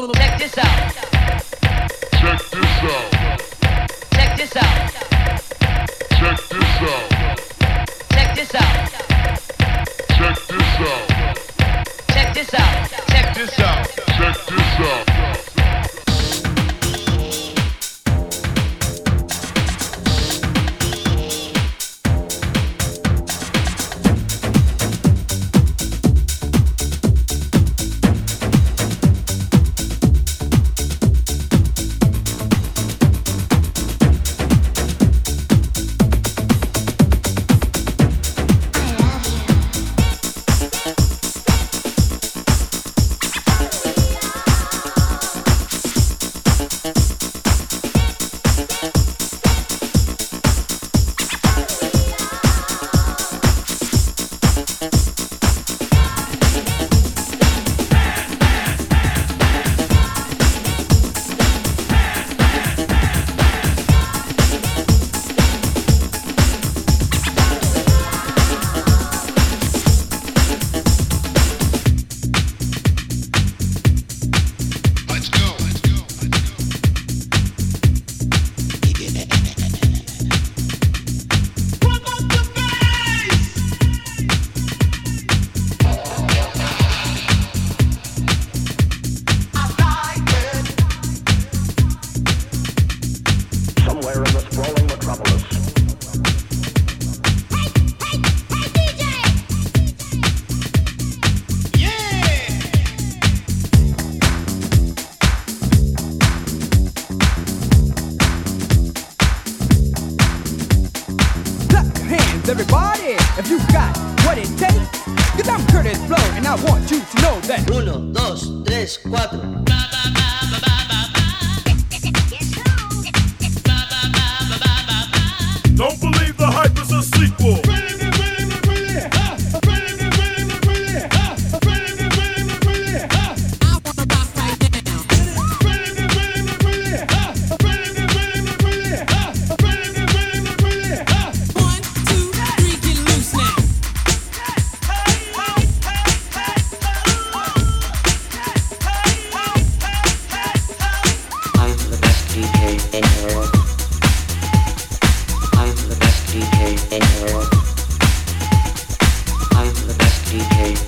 Check this out. Check this out. Check this out. Check this out. Check this out. Check this out. Check this out. Check this out. I want you to know that. Uno, dos, tres, cuatro. Ba, ba, ba.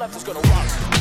KLF is gonna rock.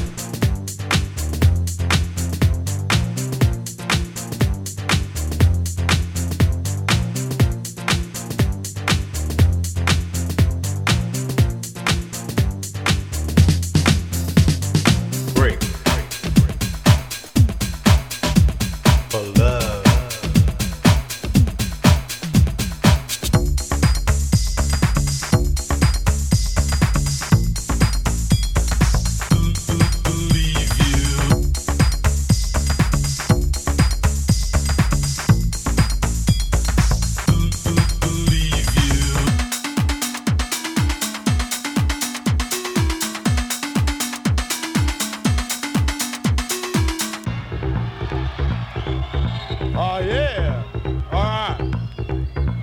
Yeah. All right.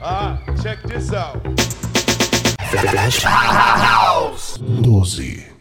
All right. Check this out. Doze.